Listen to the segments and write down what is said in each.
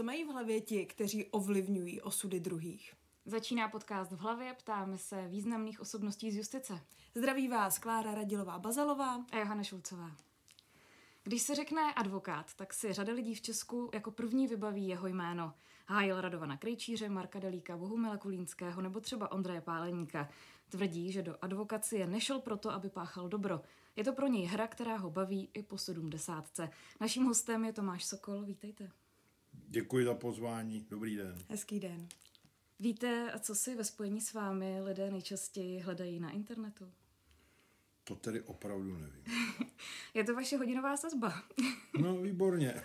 co mají v hlavě ti, kteří ovlivňují osudy druhých? Začíná podcast v hlavě, ptáme se významných osobností z justice. Zdraví vás Klára Radilová Bazalová a Johana Šulcová. Když se řekne advokát, tak si řada lidí v Česku jako první vybaví jeho jméno. Hájil Radovana Krejčíře, Marka Delíka, Bohumila Kulínského nebo třeba Ondreje Páleníka. Tvrdí, že do advokacie nešel proto, aby páchal dobro. Je to pro něj hra, která ho baví i po sedmdesátce. Naším hostem je Tomáš Sokol, vítejte. Děkuji za pozvání, dobrý den. Hezký den. Víte, co si ve spojení s vámi lidé nejčastěji hledají na internetu? To tedy opravdu nevím. Je to vaše hodinová sazba. no, výborně.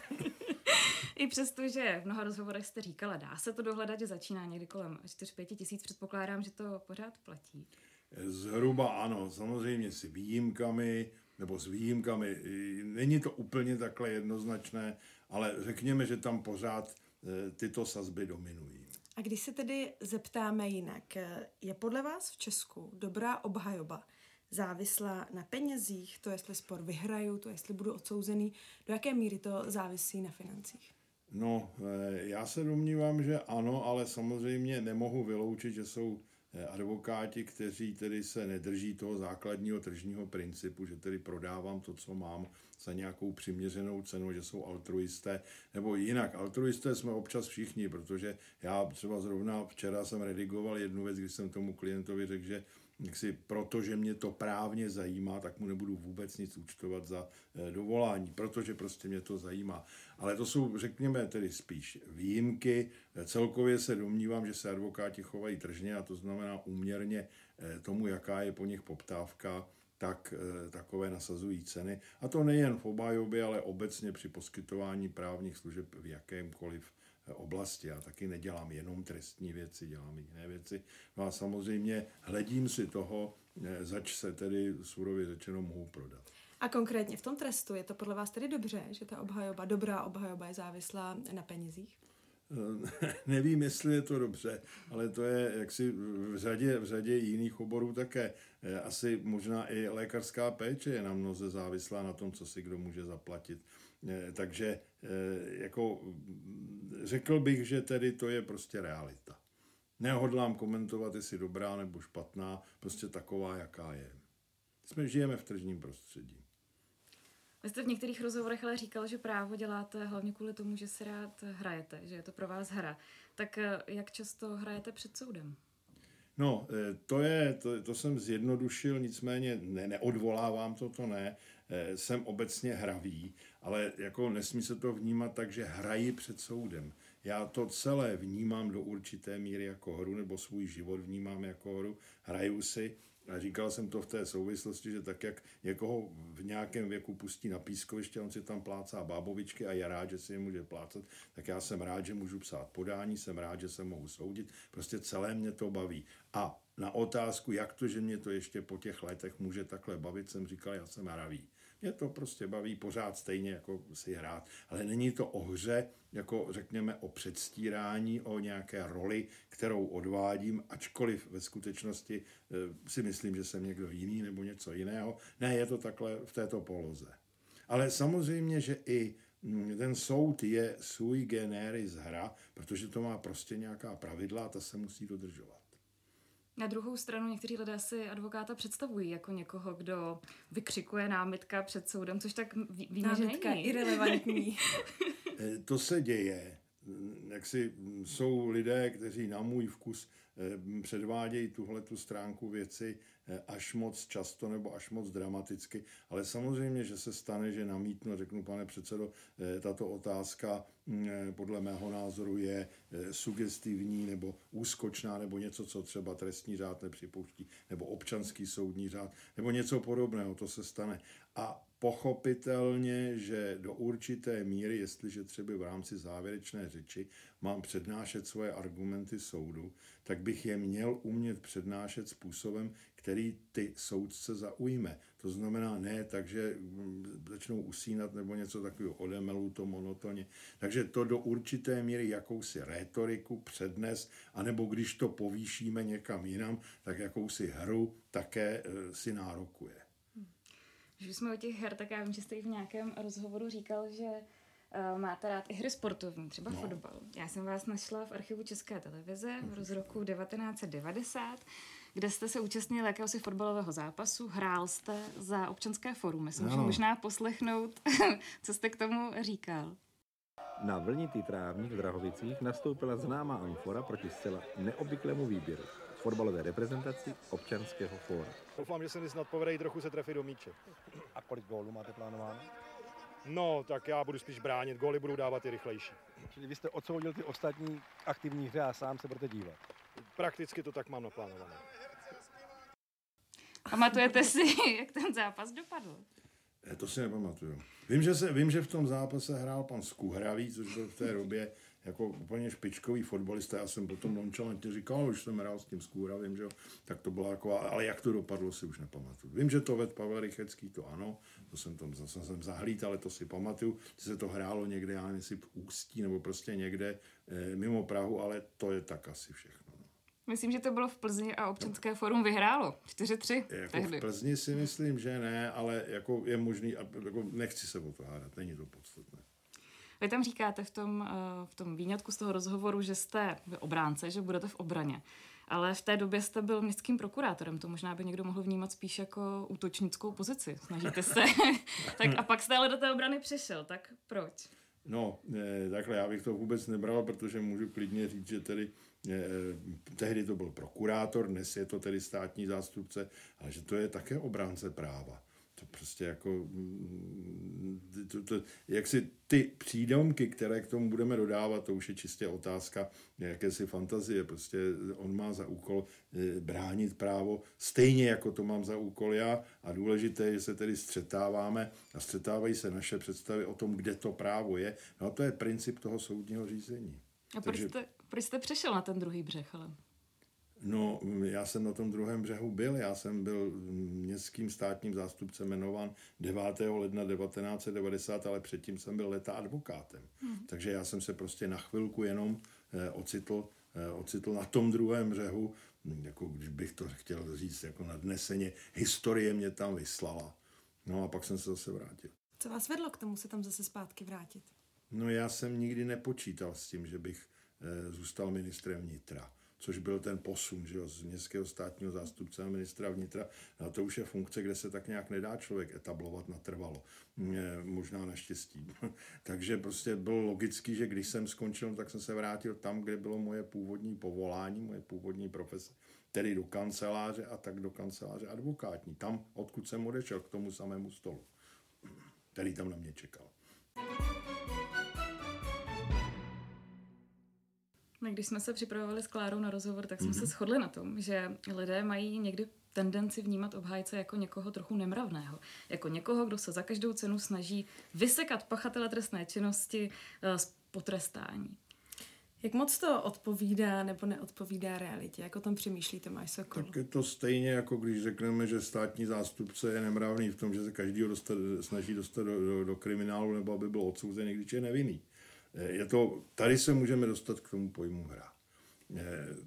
I přesto, že v mnoha rozhovorech jste říkala, dá se to dohledat, že začíná někdy kolem 4-5 tisíc, předpokládám, že to pořád platí. Zhruba ano, samozřejmě s výjimkami, nebo s výjimkami. Není to úplně takhle jednoznačné, ale řekněme, že tam pořád e, tyto sazby dominují. A když se tedy zeptáme jinak, je podle vás v Česku dobrá obhajoba závislá na penězích, to jestli spor vyhraju, to jestli budu odsouzený, do jaké míry to závisí na financích? No, eh, já se domnívám, že ano, ale samozřejmě nemohu vyloučit, že jsou eh, advokáti, kteří tedy se nedrží toho základního tržního principu, že tedy prodávám to, co mám za nějakou přiměřenou cenu, že jsou altruisté, nebo jinak. Altruisté jsme občas všichni, protože já třeba zrovna včera jsem redigoval jednu věc, když jsem tomu klientovi řekl, že si, protože mě to právně zajímá, tak mu nebudu vůbec nic účtovat za eh, dovolání, protože prostě mě to zajímá. Ale to jsou, řekněme, tedy spíš výjimky. Celkově se domnívám, že se advokáti chovají tržně a to znamená úměrně eh, tomu, jaká je po nich poptávka, tak eh, takové nasazují ceny. A to nejen v obhajobě, ale obecně při poskytování právních služeb v jakémkoliv oblasti. Já taky nedělám jenom trestní věci, dělám i jiné věci. No a samozřejmě hledím si toho, eh, zač se tedy surově řečeno mohu prodat. A konkrétně v tom trestu je to podle vás tedy dobře, že ta obhajoba, dobrá obhajoba je závislá na penězích? Eh, nevím, jestli je to dobře, ale to je jaksi v řadě, v řadě jiných oborů také. Eh, asi možná i lékařská péče je na mnoze závislá na tom, co si kdo může zaplatit. Eh, takže jako řekl bych, že tedy to je prostě realita. Nehodlám komentovat, jestli dobrá nebo špatná, prostě taková, jaká je. Jsme žijeme v tržním prostředí. Vy jste v některých rozhovorech ale říkal, že právo děláte hlavně kvůli tomu, že si rád hrajete, že je to pro vás hra. Tak eh, jak často hrajete před soudem? No, eh, to je, to, to jsem zjednodušil, nicméně ne, neodvolávám to, to ne. Eh, jsem obecně hravý, ale jako nesmí se to vnímat tak, že hraji před soudem. Já to celé vnímám do určité míry jako hru, nebo svůj život vnímám jako hru. Hraju si a říkal jsem to v té souvislosti, že tak, jak někoho v nějakém věku pustí na pískoviště, on si tam plácá bábovičky a je rád, že si je může plácat, tak já jsem rád, že můžu psát podání, jsem rád, že se mohu soudit. Prostě celé mě to baví. A na otázku, jak to, že mě to ještě po těch letech může takhle bavit, jsem říkal, já jsem hravý. Mě to prostě baví pořád stejně, jako si hrát. Ale není to o hře, jako řekněme o předstírání, o nějaké roli, kterou odvádím, ačkoliv ve skutečnosti e, si myslím, že jsem někdo jiný nebo něco jiného. Ne, je to takhle v této poloze. Ale samozřejmě, že i mm, ten soud je sui generis hra, protože to má prostě nějaká pravidla a ta se musí dodržovat. Na druhou stranu někteří lidé si advokáta představují jako někoho, kdo vykřikuje námitka před soudem, což tak víme, námitka že není. irrelevantní. Eh, to se děje. Jak si jsou lidé, kteří na můj vkus eh, předvádějí tuhle tu stránku věci až moc často nebo až moc dramaticky, ale samozřejmě, že se stane, že namítnu řeknu, pane předsedo, tato otázka mm, podle mého názoru je sugestivní nebo úskočná nebo něco, co třeba trestní řád nepřipouští, nebo občanský soudní řád, nebo něco podobného, to se stane. A pochopitelně, že do určité míry, jestliže třeba v rámci závěrečné řeči mám přednášet svoje argumenty soudu, tak bych je měl umět přednášet způsobem, který ty soudce zaujme. To znamená ne tak, že mm, začnou usínat nebo něco takového, odemelu to monotoně. Takže to do určité míry jakousi rétoriku přednes, anebo když to povýšíme někam jinam, tak jakousi hru také e, si nárokuje. Když jsme o těch her, tak já vím, že jste v nějakém rozhovoru říkal, že uh, máte rád i hry sportovní, třeba no. fotbal. Já jsem vás našla v archivu České televize z roku 1990, kde jste se účastnil jakéhosi fotbalového zápasu, hrál jste za občanské forum. Myslím, no. že možná poslechnout, co jste k tomu říkal. Na vlnitý trávník v Drahovicích nastoupila známá amfora proti zcela neobvyklému výběru fotbalové reprezentaci občanského fóra. Doufám, že se mi snad povede trochu se trefit do míče. A kolik gólů máte plánováno? No, tak já budu spíš bránit, góly budu dávat i rychlejší. Čili vy jste odsoudil ty ostatní aktivní hry a sám se budete dívat? Prakticky to tak mám naplánované. Pamatujete si, jak ten zápas dopadl? Eh, to si nepamatuju. Vím že, se, vím, že v tom zápase hrál pan Skuhravý, což byl v té době jako úplně špičkový fotbalista. Já jsem potom nonchalantně říkal, už jsem hrál s tím Skuhravým, že jo, tak to bylo jako, ale jak to dopadlo, si už nepamatuju. Vím, že to ved Pavel Rychecký, to ano, to jsem tam zase jsem zahlít, ale to si pamatuju, že se to hrálo někde, já nevím, v Ústí nebo prostě někde e, mimo Prahu, ale to je tak asi všechno. Myslím, že to bylo v Plzni a občanské forum vyhrálo. 4-3 jako tehdy. V Plzni si myslím, že ne, ale jako je možný, jako nechci se o to hádat, není to podstatné. Vy tam říkáte v tom, eh, v tom výňatku z toho rozhovoru, že jste v obránce, že budete v obraně. Ale v té době jste byl městským prokurátorem, to možná by někdo mohl vnímat spíš jako útočnickou pozici. Snažíte se. tak a pak jste ale do té obrany přišel, tak proč? No, eh, takhle já bych to vůbec nebral, protože můžu klidně říct, že tedy Eh, tehdy to byl prokurátor, dnes je to tedy státní zástupce, ale že to je také obránce práva. To prostě jako, mm, to, to, jak si ty přídomky, které k tomu budeme dodávat, to už je čistě otázka jakési fantazie. Prostě on má za úkol eh, bránit právo, stejně jako to mám za úkol já. A důležité je, že se tedy střetáváme a střetávají se naše představy o tom, kde to právo je. No a to je princip toho soudního řízení. A proč jste, proč jste přešel na ten druhý břeh, ale? No, já jsem na tom druhém břehu byl. Já jsem byl městským státním zástupcem jmenován 9. ledna 1990, ale předtím jsem byl leta advokátem. Hmm. Takže já jsem se prostě na chvilku jenom eh, ocitl, eh, ocitl na tom druhém břehu, jako když bych to chtěl říct jako nadneseně, historie mě tam vyslala. No a pak jsem se zase vrátil. Co vás vedlo k tomu se tam zase zpátky vrátit? No já jsem nikdy nepočítal s tím, že bych e, zůstal ministrem vnitra, což byl ten posun že jo, z městského státního zástupce a ministra vnitra. A to už je funkce, kde se tak nějak nedá člověk etablovat natrvalo. E, možná naštěstí. Takže prostě bylo logický, že když jsem skončil, tak jsem se vrátil tam, kde bylo moje původní povolání, moje původní profese, tedy do kanceláře a tak do kanceláře advokátní. Tam, odkud jsem odešel, k tomu samému stolu, který tam na mě čekal. My, když jsme se připravovali s Klárou na rozhovor, tak jsme mm-hmm. se shodli na tom, že lidé mají někdy tendenci vnímat obhájce jako někoho trochu nemravného. Jako někoho, kdo se za každou cenu snaží vysekat pachatele trestné činnosti z potrestání. Jak moc to odpovídá nebo neodpovídá realitě? Jak o tom přemýšlí Tomáš Sokol? Tak je to stejně, jako když řekneme, že státní zástupce je nemravný v tom, že se každý dostat, snaží dostat do, do, do kriminálu nebo aby byl odsouzen, když je nevinný. Je to, tady se můžeme dostat k tomu pojmu hra.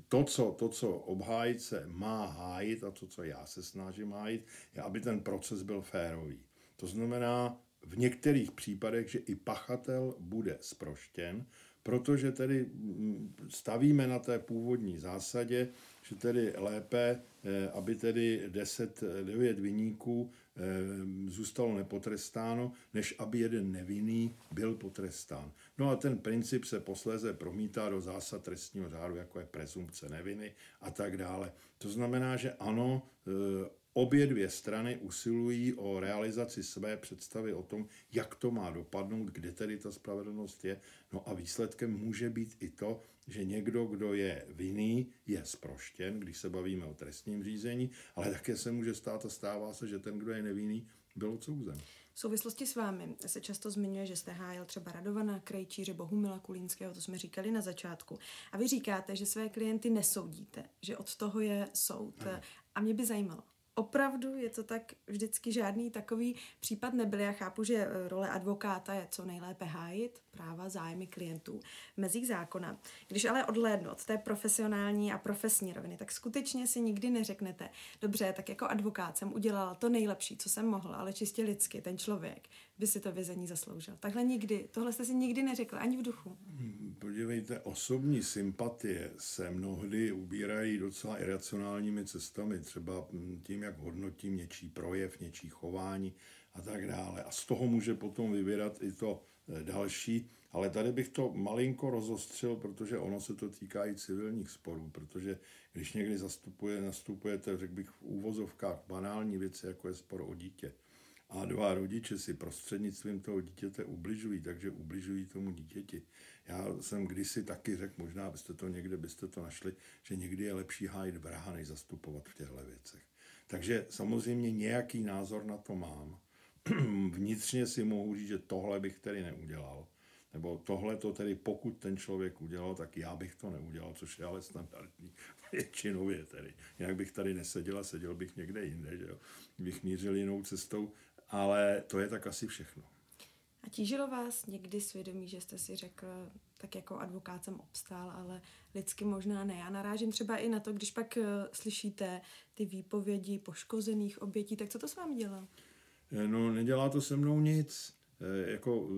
To co, to, co obhájce má hájit a to, co já se snažím hájit, je, aby ten proces byl férový. To znamená v některých případech, že i pachatel bude sproštěn, protože tedy mm, stavíme na té původní zásadě, že tedy lépe, eh, aby tedy 10, 9 vyníků eh, zůstalo nepotrestáno, než aby jeden nevinný byl potrestán. No a ten princip se posléze promítá do zásad trestního řádu, jako je prezumpce neviny a tak dále. To znamená, že ano, eh, Obě dvě strany usilují o realizaci své představy o tom, jak to má dopadnout, kde tedy ta spravedlnost je. No a výsledkem může být i to, že někdo, kdo je vinný, je sproštěn, když se bavíme o trestním řízení, ale také se může stát a stává se, že ten, kdo je nevinný, byl odsouzen. V souvislosti s vámi se často zmiňuje, že jste hájil třeba Radovana, Krejčíře, Bohumila Kulínského, to jsme říkali na začátku. A vy říkáte, že své klienty nesoudíte, že od toho je soud. Ano. A mě by zajímalo, opravdu je to tak vždycky žádný takový případ nebyl. Já chápu, že eh, role advokáta je co nejlépe hájit práva, zájmy klientů v mezích zákona. Když ale odhlédnu od té profesionální a profesní roviny, tak skutečně si nikdy neřeknete, dobře, tak jako advokát jsem udělal to nejlepší, co jsem mohl, ale čistě lidsky, ten člověk by si to vězení zasloužil. Takhle nikdy, tohle jste si nikdy neřekl, ani v duchu. Podívejte, osobní sympatie se mnohdy ubírají docela iracionálními cestami, třeba tím, jak hodnotím něčí projev, něčí chování a tak dále. A z toho může potom vyvěrat i to eh, další. Ale tady bych to malinko rozostřil, protože ono se to týká i civilních sporů, protože když někdy zastupuje, nastupujete, řekl bych, v úvozovkách banální věci, jako je spor o dítě, a dva rodiče si prostřednictvím toho dítěte ubližují, takže ubližují tomu dítěti. Já jsem kdysi taky řekl, možná byste to někde byste to našli, že někdy je lepší hájit vraha, než zastupovat v těchto věcech. Takže samozřejmě nějaký názor na to mám. Vnitřně si mohu říct, že tohle bych tedy neudělal. Nebo tohle to tedy, pokud ten člověk udělal, tak já bych to neudělal, což je ale standardní většinově tedy. Jinak bych tady neseděl a seděl bych někde jinde, že jo? bych mířil jinou cestou, ale to je tak asi všechno. A tížilo vás někdy svědomí, že jste si řekl, tak jako advokát jsem obstál, ale lidsky možná ne. Já narážím třeba i na to, když pak uh, slyšíte ty výpovědi poškozených obětí, tak co to s vámi dělá? Eh, no, nedělá to se mnou nic. E, jako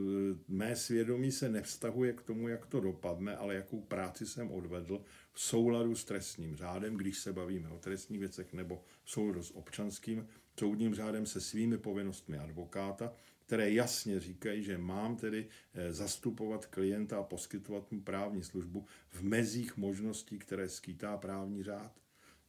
mé svědomí se nevztahuje k tomu, jak to dopadne, ale jakou práci jsem odvedl v souladu s trestním řádem, když se bavíme o trestních věcech, nebo v souladu s občanským soudním řádem se svými povinnostmi advokáta, které jasně říkají, že mám tedy eh, zastupovat klienta a poskytovat mu právní službu v mezích možností, které skýtá právní řád.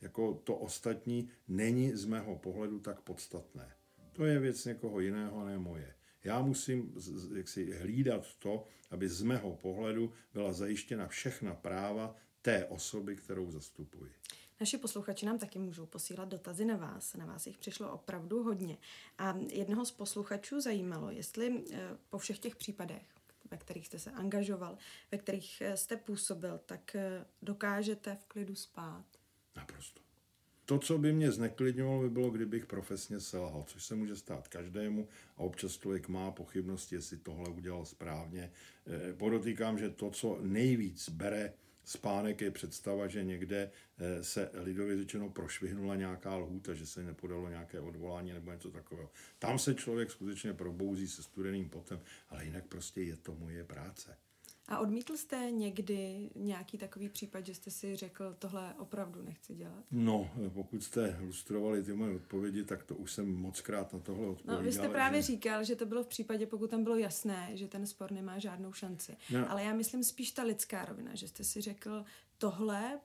Jako to ostatní není z mého pohledu tak podstatné. To je věc někoho jiného, ne moje. Já musím jaksi hlídat to, aby z mého pohledu byla zajištěna všechna práva té osoby, kterou zastupuji. Naši posluchači nám taky můžou posílat dotazy na vás. Na vás jich přišlo opravdu hodně. A jednoho z posluchačů zajímalo, jestli eh, po všech těch případech, ve kterých jste se angažoval, ve kterých eh, jste působil, tak eh, dokážete v klidu spát. Naprosto. To, co by mě zneklidňovalo, by bylo, kdybych profesně selhal, což se může stát každému a občas člověk má pochybnosti, jestli tohle udělal správně. Podotýkám, že to, co nejvíc bere Spánek je představa, že někde eh, se lidově řečeno prošvihnula nějaká lhůta, že se nepodalo nějaké odvolání nebo něco takového. Tam se člověk skutečně probouzí se studeným potem, ale jinak prostě je to moje práce. A odmítl jste někdy nějaký takový případ, že jste si řekl, tohle opravdu nechci dělat? No, pokud jste lustrovali ty moje odpovědi, tak to už jsem moc krát na tohle odpověděl. No, vy jste právě že... říkal, že to bylo v případě, pokud tam bylo jasné, že ten spor nemá žádnou šanci. No. Ale já myslím spíš ta lidská rovina, že jste si řekl, tohle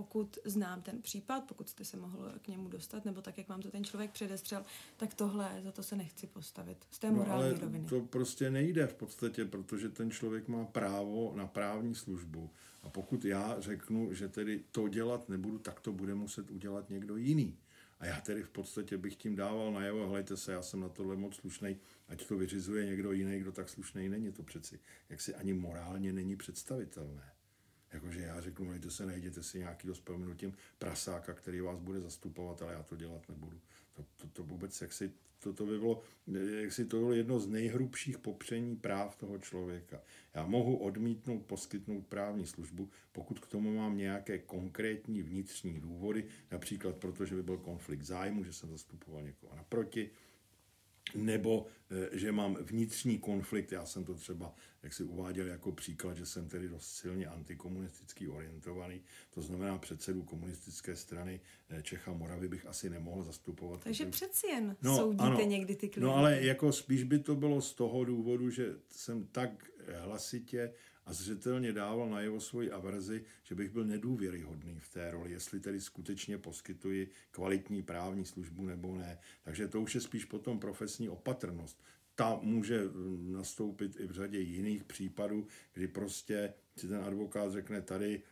pokud znám ten případ, pokud jste se mohl k němu dostat, nebo tak, jak vám to ten člověk předestřel, tak tohle, za to se nechci postavit. Z té morální no, ale roviny. to prostě nejde v podstatě, protože ten člověk má právo na právní službu. A pokud já řeknu, že tedy to dělat nebudu, tak to bude muset udělat někdo jiný. A já tedy v podstatě bych tím dával najevo, hledajte se, já jsem na tohle moc slušný, ať to vyřizuje někdo jiný, kdo tak slušný není. To přeci jaksi ani morálně není představitelné. Jakože já řeknu, nejte se, najděte si nějaký s prasáka, který vás bude zastupovat, ale já to dělat nebudu. To, to, to vůbec, jak si, to, to by bylo, jak si to bylo jedno z nejhrubších popření práv toho člověka. Já mohu odmítnout, poskytnout právní službu, pokud k tomu mám nějaké konkrétní vnitřní důvody, například protože by byl konflikt zájmu, že jsem zastupoval někoho naproti, nebo eh, že mám vnitřní konflikt, já jsem to třeba, jak si uváděl jako příklad, že jsem tedy dost silně antikomunistický orientovaný, to znamená předsedu komunistické strany eh, Čecha Moravy bych asi nemohl zastupovat. Takže protože... přeci jen no, soudíte ano, někdy ty klienty. No ale jako spíš by to bylo z toho důvodu, že jsem tak hlasitě a zřetelně dával na jeho svoji averzi, že bych byl nedůvěryhodný v té roli, jestli tedy skutečně poskytuji kvalitní právní službu nebo ne. Takže to už je spíš potom profesní opatrnost. Ta může mm, nastoupit i v řadě jiných případů, kdy prostě si ten advokát řekne, tady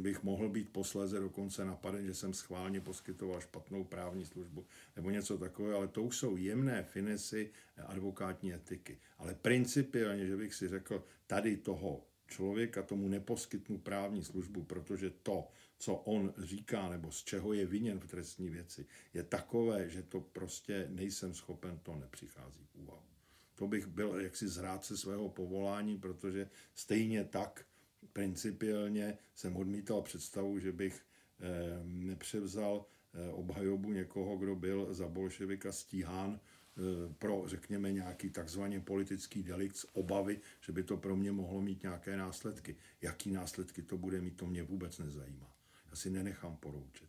bych mohl být posléze dokonce napaden, že jsem schválně poskytoval špatnou právní službu nebo něco takového, ale to už jsou jemné finesy advokátní etiky. Ale principiálně, že bych si řekl, tady toho člověka tomu neposkytnu právní službu, protože to, co on říká nebo z čeho je viněn v trestní věci, je takové, že to prostě nejsem schopen, to nepřichází v úvahu. To bych byl jaksi zrádce svého povolání, protože stejně tak principiálně jsem odmítal představu, že bych eh, nepřevzal eh, obhajobu někoho, kdo byl za bolševika stíhán pro, řekněme, nějaký takzvaně politický delikt z obavy, že by to pro mě mohlo mít nějaké následky. Jaký následky to bude mít, to mě vůbec nezajímá. Já si nenechám poroučet.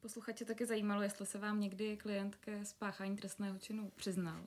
Posluchače taky zajímalo, jestli se vám někdy klient ke spáchání trestného činu přiznal.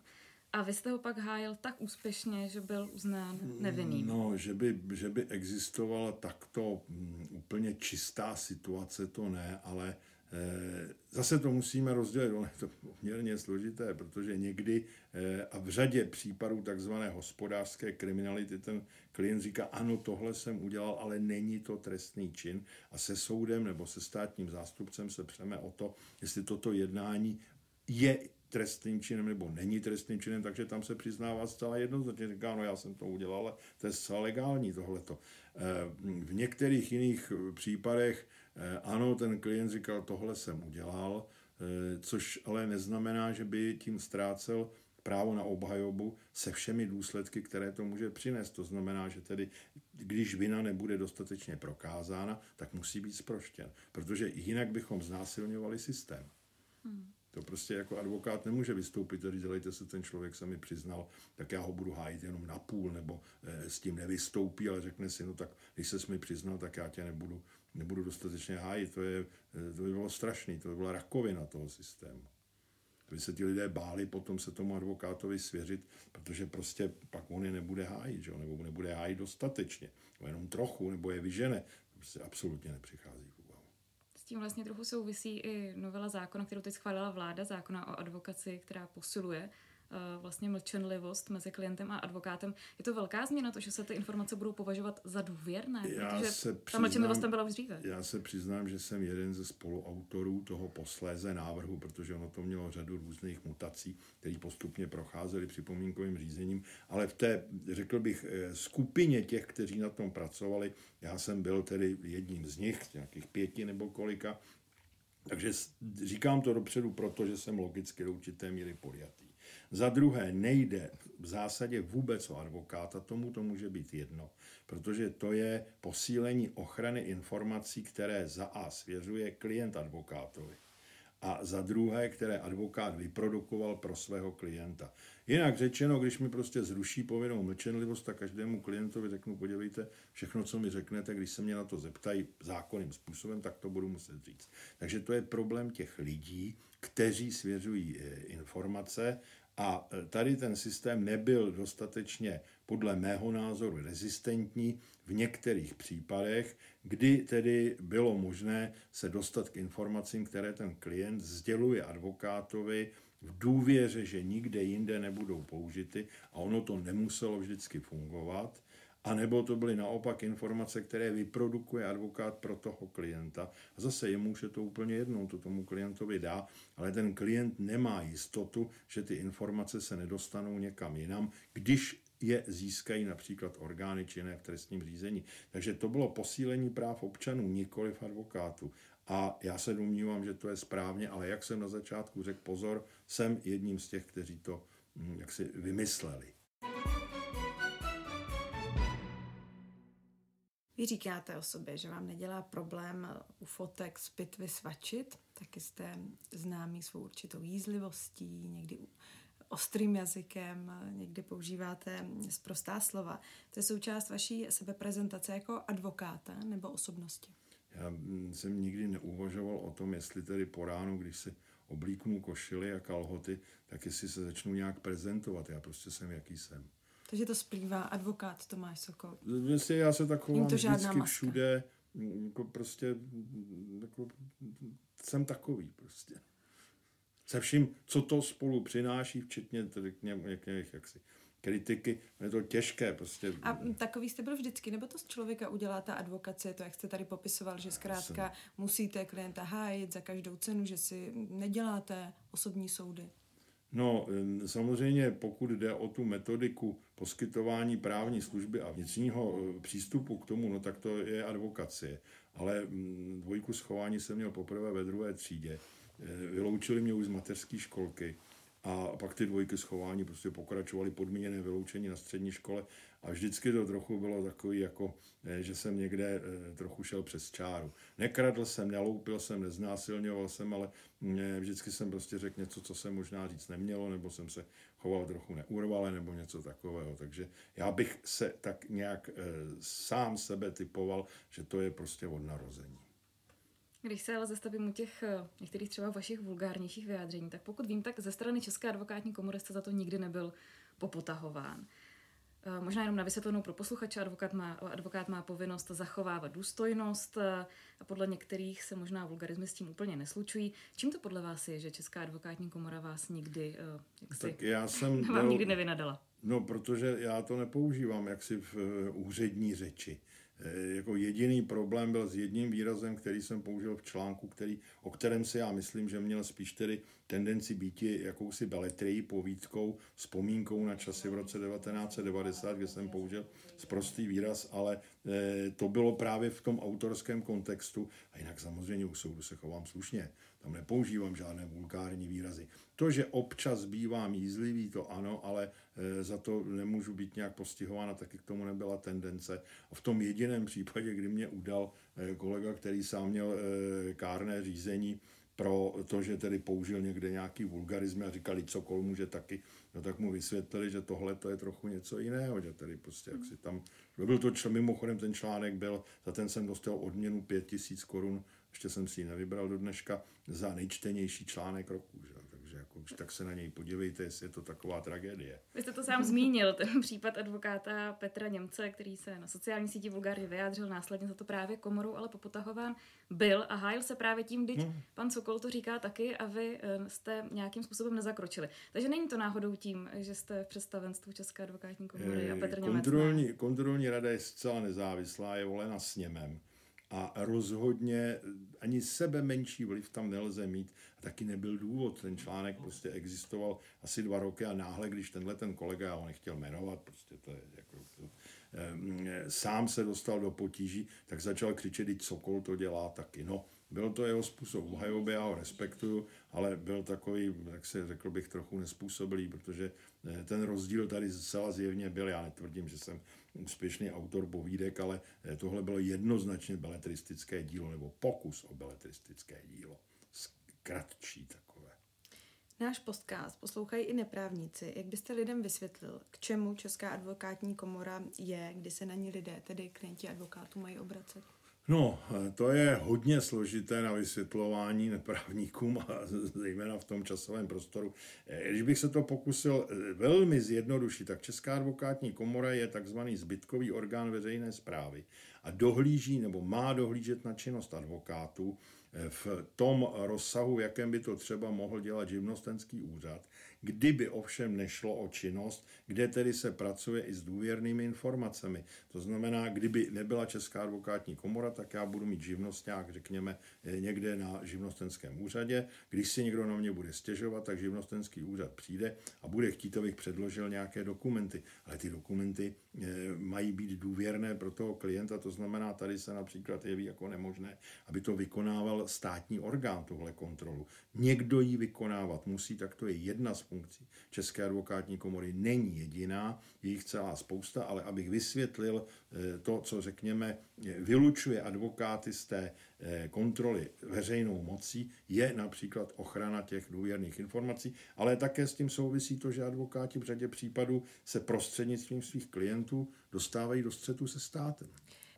A vy jste ho pak hájil tak úspěšně, že byl uznán nevinným. No, že by, že by existovala takto mm, úplně čistá situace, to ne, ale eh, zase to musíme rozdělit, ono je to poměrně složité, protože někdy eh, a v řadě případů takzvané hospodářské kriminality ten klient říká, ano, tohle jsem udělal, ale není to trestný čin a se soudem nebo se státním zástupcem se přeme o to, jestli toto jednání je trestným činem nebo není trestným činem, takže tam se přiznává zcela jednoznačně. Říká, no já jsem to udělal, ale to je zcela legální tohleto. Eh, v některých jiných případech eh, ano, ten klient říkal, tohle jsem udělal, eh, což ale neznamená, že by tím ztrácel právo na obhajobu se všemi důsledky, které to může přinést. To znamená, že tedy, když vina nebude dostatečně prokázána, tak musí být zproštěn, protože jinak bychom znásilňovali systém. Hmm. To prostě jako advokát nemůže vystoupit říct, dělejte se, ten člověk se mi přiznal, tak já ho budu hájit jenom na půl, nebo e, s tím nevystoupí, ale řekne si, no tak když se mi přiznal, tak já tě nebudu, nebudu dostatečně hájit. To, je, eh, to by bylo strašný, to by byla rakovina toho systému. To by se ti lidé báli potom se tomu advokátovi svěřit, protože prostě pak on je nebude hájit, že? nebo nebude hájit dostatečně, nebo jenom trochu, nebo je vyžene. To prostě absolutně nepřichází tím vlastně trochu souvisí i novela zákona, kterou teď schválila vláda, zákona o advokaci, která posiluje vlastně mlčenlivost mezi klientem a advokátem. Je to velká změna, to, že se ty informace budou považovat za důvěrné? Já protože se přiznám, ta mlčenlivost tam byla už dříve. Já se přiznám, že jsem jeden ze spoluautorů toho posléze návrhu, protože ono to mělo řadu různých mutací, které postupně procházely připomínkovým řízením, ale v té, řekl bych, eh, skupině těch, kteří na tom pracovali, já jsem byl tedy jedním z nich, nějakých pěti nebo kolika, takže říkám to dopředu, protože jsem logicky do určité míry podjatý. Za druhé, nejde v zásadě vůbec o advokáta, tomu to může být jedno, protože to je posílení ochrany informací, které za A svěřuje klient advokátovi a za druhé, které advokát vyprodukoval pro svého klienta. Jinak řečeno, když mi prostě zruší povinnou mlčenlivost, tak každému klientovi řeknu, podívejte, všechno, co mi řeknete, když se mě na to zeptají zákonným způsobem, tak to budu muset říct. Takže to je problém těch lidí, kteří svěřují eh, informace a e, tady ten systém nebyl dostatečně, podle mého názoru, rezistentní v některých případech, kdy tedy bylo možné se dostat k informacím, které ten klient sděluje advokátovi v důvěře, že nikde jinde nebudou použity a ono to nemuselo vždycky fungovat. A nebo to byly naopak informace, které vyprodukuje advokát pro toho klienta. A zase jemu už je to úplně jednou, to tomu klientovi dá, ale ten klient nemá jistotu, že ty informace se nedostanou někam jinam, když je získají například orgány činné v trestním řízení. Takže to bylo posílení práv občanů, nikoli v advokátu. A já se domnívám, že to je správně, ale jak jsem na začátku řekl, pozor, jsem jedním z těch, kteří to hm, jak si vymysleli. Vy říkáte o sobě, že vám nedělá problém u fotek z pitvy svačit, taky jste známý svou určitou jízlivostí, někdy ostrým jazykem, někdy používáte zprostá slova. To je součást vaší sebeprezentace jako advokáta nebo osobnosti? Já jsem nikdy neuvažoval o tom, jestli tedy po ránu, když si oblíknu košily a kalhoty, tak jestli se začnu nějak prezentovat. Já prostě jsem, jaký jsem. Takže to splývá advokát Tomáš Sokol. Vlastně já se tak chovám vždycky všude, jako prostě, jako, jsem takový prostě. Se vším, co to spolu přináší, včetně některých jaksi kritiky, je to těžké prostě. A takový jste byl vždycky, nebo to z člověka udělá ta advokace, to jak jste tady popisoval, že zkrátka jsem... musíte klienta hájit za každou cenu, že si neděláte osobní soudy? No, samozřejmě pokud jde o tu metodiku poskytování právní služby a vnitřního e, přístupu k tomu, no tak to je advokacie. Ale dvojku schování jsem měl poprvé ve druhé třídě. E, vyloučili mě už z mateřské školky a pak ty dvojky schování prostě pokračovaly podmíněné vyloučení na střední škole a vždycky to trochu bylo takový, jako, eh, že jsem někde eh, trochu šel přes čáru. Nekradl jsem, neloupil jsem, neznásilňoval jsem, ale eh, vždycky jsem prostě řekl něco, co se možná říct nemělo, nebo jsem se choval trochu neurvale, nebo něco takového. Takže já bych se tak nějak sám sebe typoval, že to je prostě od narození. Když se ale zastavím u těch některých třeba vašich vulgárnějších vyjádření, tak pokud vím, tak ze strany České advokátní komory jste za to nikdy nebyl popotahován. Eh, možná jenom na vysvětlenou pro posluchače, advokát má, advokát má povinnost zachovávat důstojnost eh, a podle některých se možná vulgarizmy s tím úplně neslučují. Čím to podle vás je, že Česká advokátní komora vás nikdy, eh, jak tak já jsem vám byl, nikdy nevynadala? No, protože já to nepoužívám jaksi v úřední řeči. Eh, jako jediný problém byl s jedním výrazem, který jsem použil v článku, který, o kterém si já myslím, že měl spíš tedy tendenci být jakousi beletrii, povídkou, vzpomínkou na časy v roce 1990, kde jsem použil sprostý výraz, ale e, to bylo právě v tom autorském kontextu a jinak samozřejmě u soudu se chovám slušně. Tam nepoužívám žádné vulgární výrazy. To, že občas bývám jízlivý, to ano, ale e, za to nemůžu být nějak postihována, taky k tomu nebyla tendence. A v tom jediném případě, kdy mě udal e, kolega, který sám měl e, kárné řízení, pro to, že tedy použil někde nějaký vulgarizmy a říkali, co kol může taky, no tak mu vysvětlili, že tohle to je trochu něco jiného, že tedy prostě jak si tam, byl to, mimochodem ten článek byl, za ten jsem dostal odměnu 5000 korun, ještě jsem si ji nevybral do dneška, za nejčtenější článek roku. Že? Jako, tak se na něj podívejte, jestli je to taková tragédie. Vy jste to sám zmínil, ten případ advokáta Petra Němce, který se na sociální síti vulgárně vyjádřil, následně za to právě komorou, ale popotahován byl a hájil se právě tím, když hmm. pan Sokol to říká taky a vy jste nějakým způsobem nezakročili. Takže není to náhodou tím, že jste v představenstvu České advokátní komory a eh, Petr Němec kontrolní, kontrolní rada je zcela nezávislá, je volena sněmem a rozhodně ani sebe menší vliv tam nelze mít. Taky nebyl důvod. Ten článek prostě existoval asi dva roky a náhle, když tenhle ten kolega, já ho nechtěl jmenovat, prostě to je jako, to, e, sám se dostal do potíží, tak začal křičet, že Sokol to dělá taky. No, byl to jeho způsob obhajoby, já ho respektuju, ale byl takový, jak se řekl bych, trochu nespůsobilý, protože eh, ten rozdíl tady zcela zjevně byl. Já netvrdím, že jsem úspěšný autor povídek, ale eh, tohle bylo jednoznačně beletristické dílo, nebo pokus o beletristické dílo. Kratší takové. Náš podcast poslouchají i neprávníci. Jak byste lidem vysvětlil, k čemu Česká advokátní komora je, kdy se na ní lidé, tedy klienti advokátů, mají obracet? No, to je hodně složité na vysvětlování neprávníkům a zejména v tom časovém prostoru. Když bych se to pokusil eh, velmi zjednodušit, tak Česká advokátní komora je takzvaný zbytkový orgán veřejné zprávy a dohlíží nebo má dohlížet na činnost advokátů eh, v tom rozsahu, jakém by to třeba mohl dělat živnostenský úřad kdyby ovšem nešlo o činnost, kde tedy se pracuje i s důvěrnými informacemi. To znamená, kdyby nebyla Česká advokátní komora, tak já budu mít živnostňák, řekněme, někde na živnostenském úřadě. Když si někdo na mě bude stěžovat, tak živnostenský úřad přijde a bude chtít, abych předložil nějaké dokumenty. Ale ty dokumenty eh, mají být důvěrné pro toho klienta, to znamená, tady se například jeví jako nemožné, aby to vykonával státní orgán, tuhle kontrolu. Někdo ji vykonávat musí, tak to je jedna z funkcí České advokátní komory není jediná, je jich celá spousta, ale abych vysvětlil eh, to, co řekněme, vylučuje advokáty z té kontroly veřejnou mocí, je například ochrana těch důvěrných informací, ale také s tím souvisí to, že advokáti v řadě případů se prostřednictvím svých klientů dostávají do střetu se státem.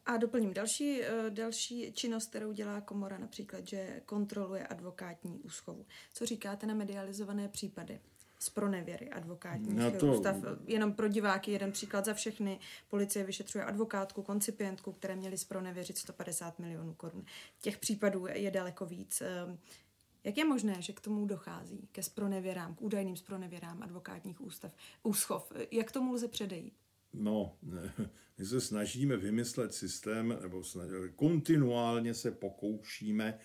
A doplním další, eh, další činnost, kterou dělá komora, například, že kontroluje advokátní úschovu. Co říkáte na medializované případy? Z pronevěry advokátních Na to... ústav. Jenom pro diváky jeden příklad za všechny. Policie vyšetřuje advokátku, koncipientku, které měly z pronevěřit 150 milionů korun. Těch případů je daleko víc. Ehm, jak je možné, že k tomu dochází, ke spronevěrám, k údajným spronevěrám advokátních ústav, úschov? Jak tomu lze předejít? No, my se snažíme vymyslet systém, nebo snažíme, kontinuálně se pokoušíme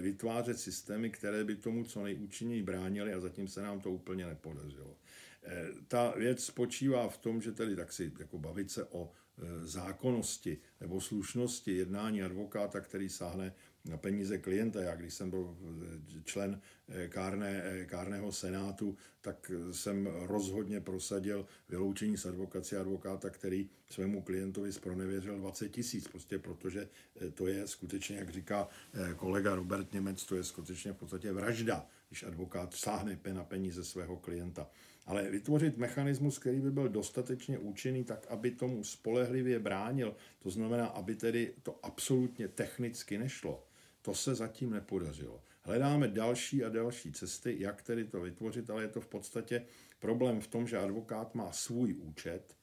vytvářet systémy, které by tomu co nejúčinněji bránily a zatím se nám to úplně nepodařilo. Eh, ta věc spočívá v tom, že tedy tak si jako bavit se o eh, zákonnosti nebo slušnosti jednání advokáta, který sáhne na peníze klienta. Já když jsem byl člen kárné, kárného senátu, tak jsem rozhodně prosadil vyloučení z advokace advokáta, který svému klientovi zpronevěřil 20 tisíc, prostě protože to je skutečně, jak říká kolega Robert Němec, to je skutečně v podstatě vražda, když advokát sáhne na peníze svého klienta ale vytvořit mechanismus, který by byl dostatečně účinný, tak aby tomu spolehlivě bránil, to znamená, aby tedy to absolutně technicky nešlo, to se zatím nepodařilo. Hledáme další a další cesty, jak tedy to vytvořit, ale je to v podstatě problém v tom, že advokát má svůj účet,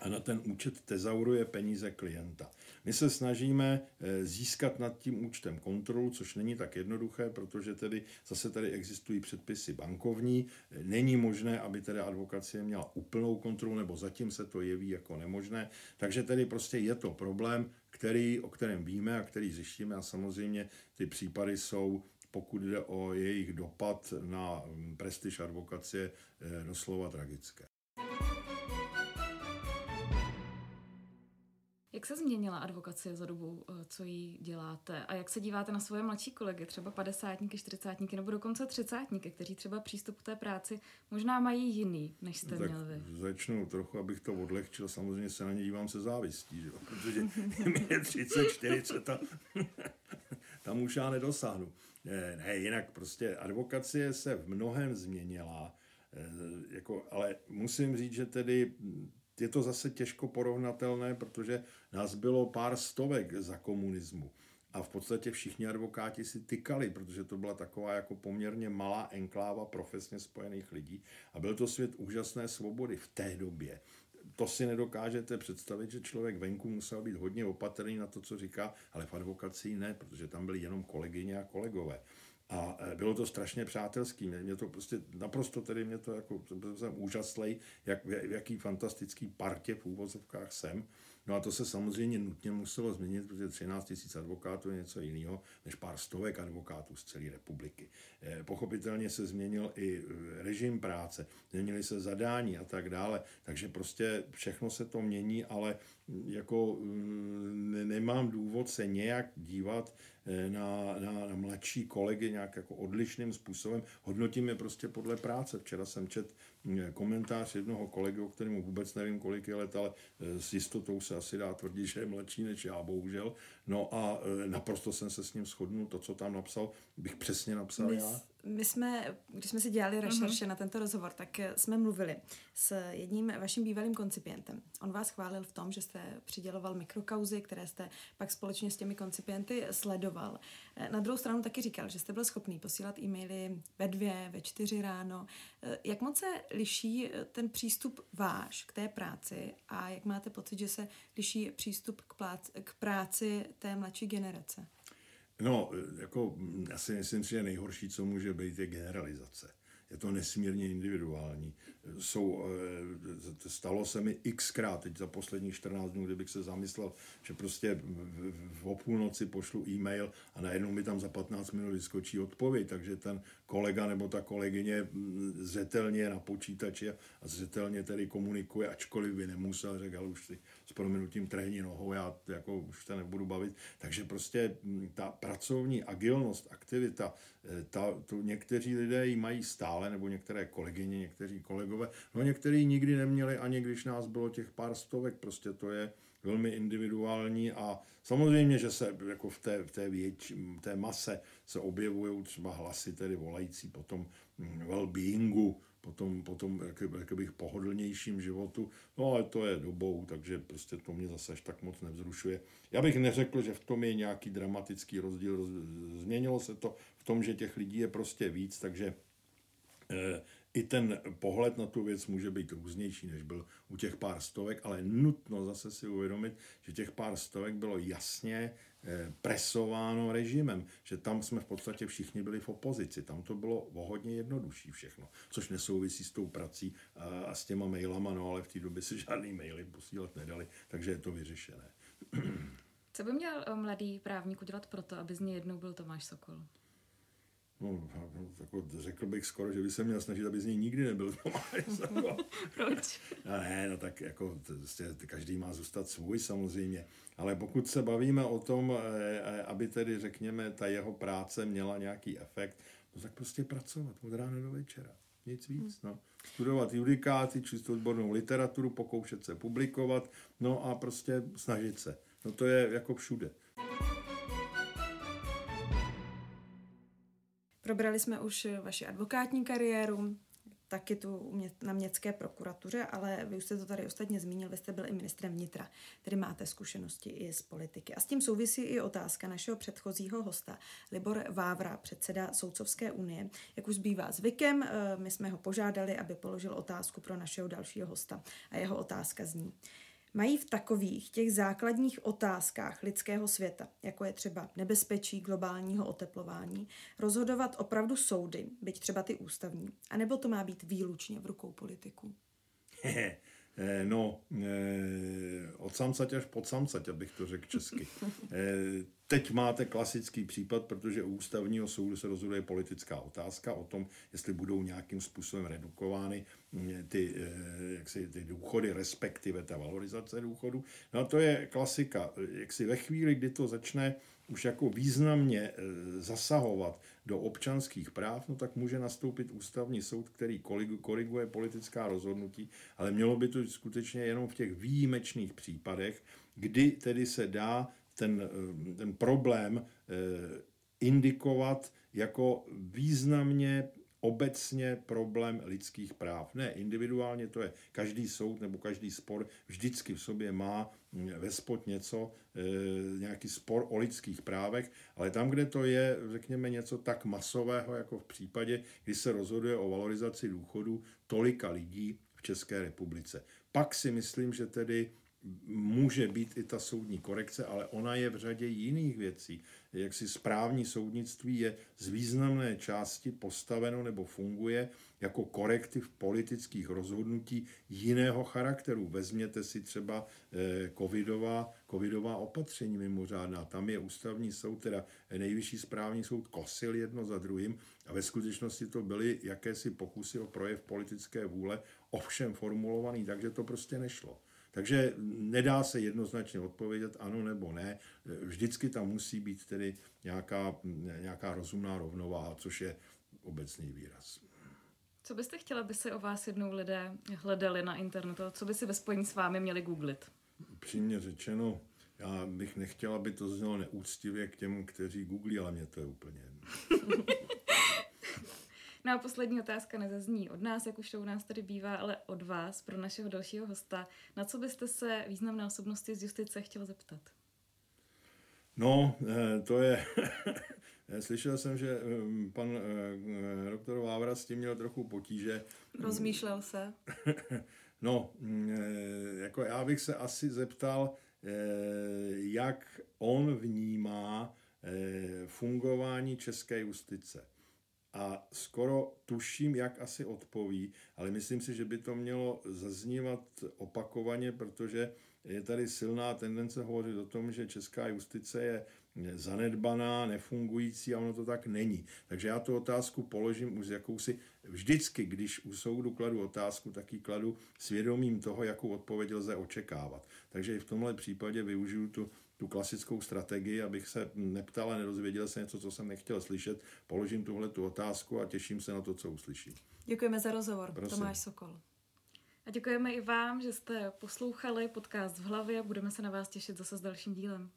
a na ten účet tezauruje peníze klienta. My se snažíme eh, získat nad tím účtem kontrolu, což není tak jednoduché, protože tedy zase tady existují předpisy bankovní. Není možné, aby tedy advokacie měla úplnou kontrolu, nebo zatím se to jeví jako nemožné. Takže tedy prostě je to problém, který, o kterém víme a který řešíme a samozřejmě ty případy jsou pokud jde o jejich dopad na prestiž advokacie, eh, doslova tragické. Jak se změnila advokacie za dobu, eh, co ji děláte? A jak se díváte na svoje mladší kolegy, třeba padesátníky, čtyřicátníky nebo dokonce třicátníky, kteří třeba přístup k té práci možná mají jiný, než jste tak měl vy? Začnu trochu, abych to odlehčil. Samozřejmě se na ně dívám se závistí, že? protože mi je 30, 40 a tam už já nedosáhnu. Ne, ne, jinak prostě advokacie se v mnohem změnila, eh, jako, ale musím říct, že tedy je to zase těžko porovnatelné, protože nás bylo pár stovek za komunismu. A v podstatě všichni advokáti si tykali, protože to byla taková jako poměrně malá enkláva profesně spojených lidí. A byl to svět úžasné svobody v té době. To si nedokážete představit, že člověk venku musel být hodně opatrný na to, co říká, ale v advokaci ne, protože tam byli jenom kolegyně a kolegové. A e, bylo to strašně přátelský. Mě to prostě naprosto tedy mě to jako, byl jsem úžaslej, jak, v jaký fantastický partě v úvozovkách jsem. No a to se samozřejmě nutně muselo změnit, protože 13 000 advokátů je něco jiného než pár stovek advokátů z celé republiky. E, pochopitelně se změnil i e, režim práce, změnily se zadání a tak dále, takže prostě všechno se to mění, ale jako mm, nemám důvod se nějak dívat Eh, na, na, na mladší kolegy nějak jako odlišným způsobem. Hodnotím je prostě podle práce. Včera jsem čet mm, komentář jednoho kolegy, o kterému vůbec nevím, kolik je let, ale eh, s jistotou se asi dá tvrdit, že je mladší než já, bohužel. No a eh, naprosto jsem se s ním shodnul. To, co tam napsal, bych přesně napsal My já my jsme, když jsme si dělali rešerše uh-huh. na tento rozhovor, tak eh, jsme mluvili s jedním vaším bývalým koncipientem. On vás chválil v tom, že jste přiděloval mikrokauzy, které jste pak společně s těmi koncipienty sledoval. Eh, na druhou stranu taky říkal, že jste byl schopný posílat e-maily ve dvě, ve čtyři ráno. Jak moc se liší ten přístup váš k té práci a jak máte pocit, že se liší přístup k, práci, k práci té mladší generace? No, jako já si myslím, že nejhorší, co může být, je generalizace. Je to nesmírně individuální. Jsou, eh, stalo se mi xkrát, teď za poslední 14 dnů, kdybych se zamyslel, že prostě v, o půlnoci pošlu e-mail a najednou mi tam za 15 minut vyskočí odpověď, takže ten kolega nebo ta kolegyně mm, zřetelně na počítači a zřetelně tedy komunikuje, ačkoliv by nemusel, řekl, už si s proměnutím trhní nohou, já jako už se nebudu bavit. Takže prostě mm, ta pracovní agilnost, aktivita, eh, ta, to někteří lidé ji mají stále, nebo některé kolegyně, někteří kolegové, no někteří nikdy neměli, ani když nás bylo těch pár stovek, prostě to je velmi individuální a samozřejmě, že se jako v té, v té, věč, té mase se objevují třeba hlasy tedy volající potom mm, well-beingu, potom, potom jak bych pohodlnějším životu. No ale to je dobou, takže prostě to mě zase až tak moc nevzrušuje. Já bych neřekl, že v tom je nějaký dramatický rozdíl. Změnilo se to v tom, že těch lidí je prostě víc, takže eh, i ten pohled na tu věc může být různější, než byl u těch pár stovek, ale nutno zase si uvědomit, že těch pár stovek bylo jasně presováno režimem, že tam jsme v podstatě všichni byli v opozici. Tam to bylo o hodně jednodušší všechno, což nesouvisí s tou prací a s těma mailama, no ale v té době se žádný maily posílat nedali, takže je to vyřešené. Co by měl eh, mladý právník udělat proto, aby z něj jednou byl Tomáš Sokol? No, jako řekl bych skoro, že by se měl snažit, aby z něj nikdy nebyl Proč? No ne, no tak jako prostě každý má zůstat svůj samozřejmě. Ale pokud se bavíme o tom, eh, eh, aby tedy řekněme ta jeho práce měla nějaký efekt, no tak prostě pracovat od rána do večera. Nic víc. No. Studovat judikáty, čistou odbornou literaturu, pokoušet se publikovat, no a prostě snažit se. No to je jako všude. Probrali jsme už vaši advokátní kariéru, taky tu na městské prokuratuře, ale vy už jste to tady ostatně zmínil, vy jste byl i ministrem vnitra, tedy máte zkušenosti i z politiky. A s tím souvisí i otázka našeho předchozího hosta, Libor Vávra, předseda Soudcovské unie. Jak už zbývá zvykem, eh, my jsme ho požádali, aby položil otázku pro našeho dalšího hosta. A jeho otázka zní mají v takových těch základních otázkách lidského světa, jako je třeba nebezpečí globálního oteplování, rozhodovat opravdu soudy, byť třeba ty ústavní, anebo to má být výlučně v rukou politiků? Eh, no, eh, od samcať až pod samcať, abych to řekl česky. Eh, teď máte klasický případ, protože u ústavního soudu se rozhoduje politická otázka o tom, jestli budou nějakým způsobem redukovány mm, ty, jaksi, ty důchody, respektive ta valorizace důchodu. No a to je klasika. Jak si ve chvíli, kdy to začne už jako významně e, zasahovat do občanských práv, no tak může nastoupit ústavní soud, který koriguje politická rozhodnutí, ale mělo by to skutečně jenom v těch výjimečných případech, kdy tedy se dá ten, e, ten problém e, indikovat jako významně obecně problém lidských práv. Ne individuálně, to je každý soud nebo každý spor vždycky v sobě má mm, ve spod něco, e, nějaký spor o lidských právech, ale tam, kde to je, řekněme, něco tak masového, jako v případě, kdy se rozhoduje o valorizaci důchodu tolika lidí v České republice. Pak si myslím, že tedy může být i ta soudní korekce, ale ona je v řadě jiných věcí. Jak si správní soudnictví je z významné části postaveno nebo funguje jako korektiv politických rozhodnutí jiného charakteru. Vezměte si třeba eh, covidová, covidová opatření mimořádná. Tam je ústavní soud, teda nejvyšší správní soud kosil jedno za druhým a ve skutečnosti to byly jakési pokusy o projev politické vůle, ovšem formulovaný takže to prostě nešlo. Takže nedá se jednoznačně odpovědět ano nebo ne. Vždycky tam musí být tedy nějaká, nějaká rozumná rovnováha, což je obecný výraz. Co byste chtěla, aby se o vás jednou lidé hledali na internetu? Co by si ve spojení s vámi měli googlit? Přímě řečeno, já bych nechtěla, aby to znělo neúctivě k těm, kteří googlí, ale mě to je úplně jedno. No a poslední otázka nezazní od nás, jak už to u nás tady bývá, ale od vás, pro našeho dalšího hosta. Na co byste se významné osobnosti z justice chtěl zeptat? No, eh, to je... Slyšel jsem, že eh, pan eh, doktor Vávra s tím měl trochu potíže. Rozmýšlel se. No, mm, jako já bych se asi zeptal, jak on vnímá fungování české justice a skoro tuším, jak asi odpoví, ale myslím si, že by to mělo zaznívat opakovaně, protože je tady silná tendence hovořit o tom, že česká justice je zanedbaná, nefungující a ono to tak není. Takže já tu otázku položím už jakousi vždycky, když u soudu kladu otázku, tak ji kladu svědomím toho, jakou odpověď lze očekávat. Takže i v tomhle případě využiju tu tu klasickou strategii, abych se neptal a nedozvěděl se něco, co jsem nechtěl slyšet. Položím tuhle tu otázku a těším se na to, co uslyším. Děkujeme za rozhovor. Prosím. Tomáš Sokol. A děkujeme i vám, že jste poslouchali podcast v hlavě. Budeme se na vás těšit zase s dalším dílem.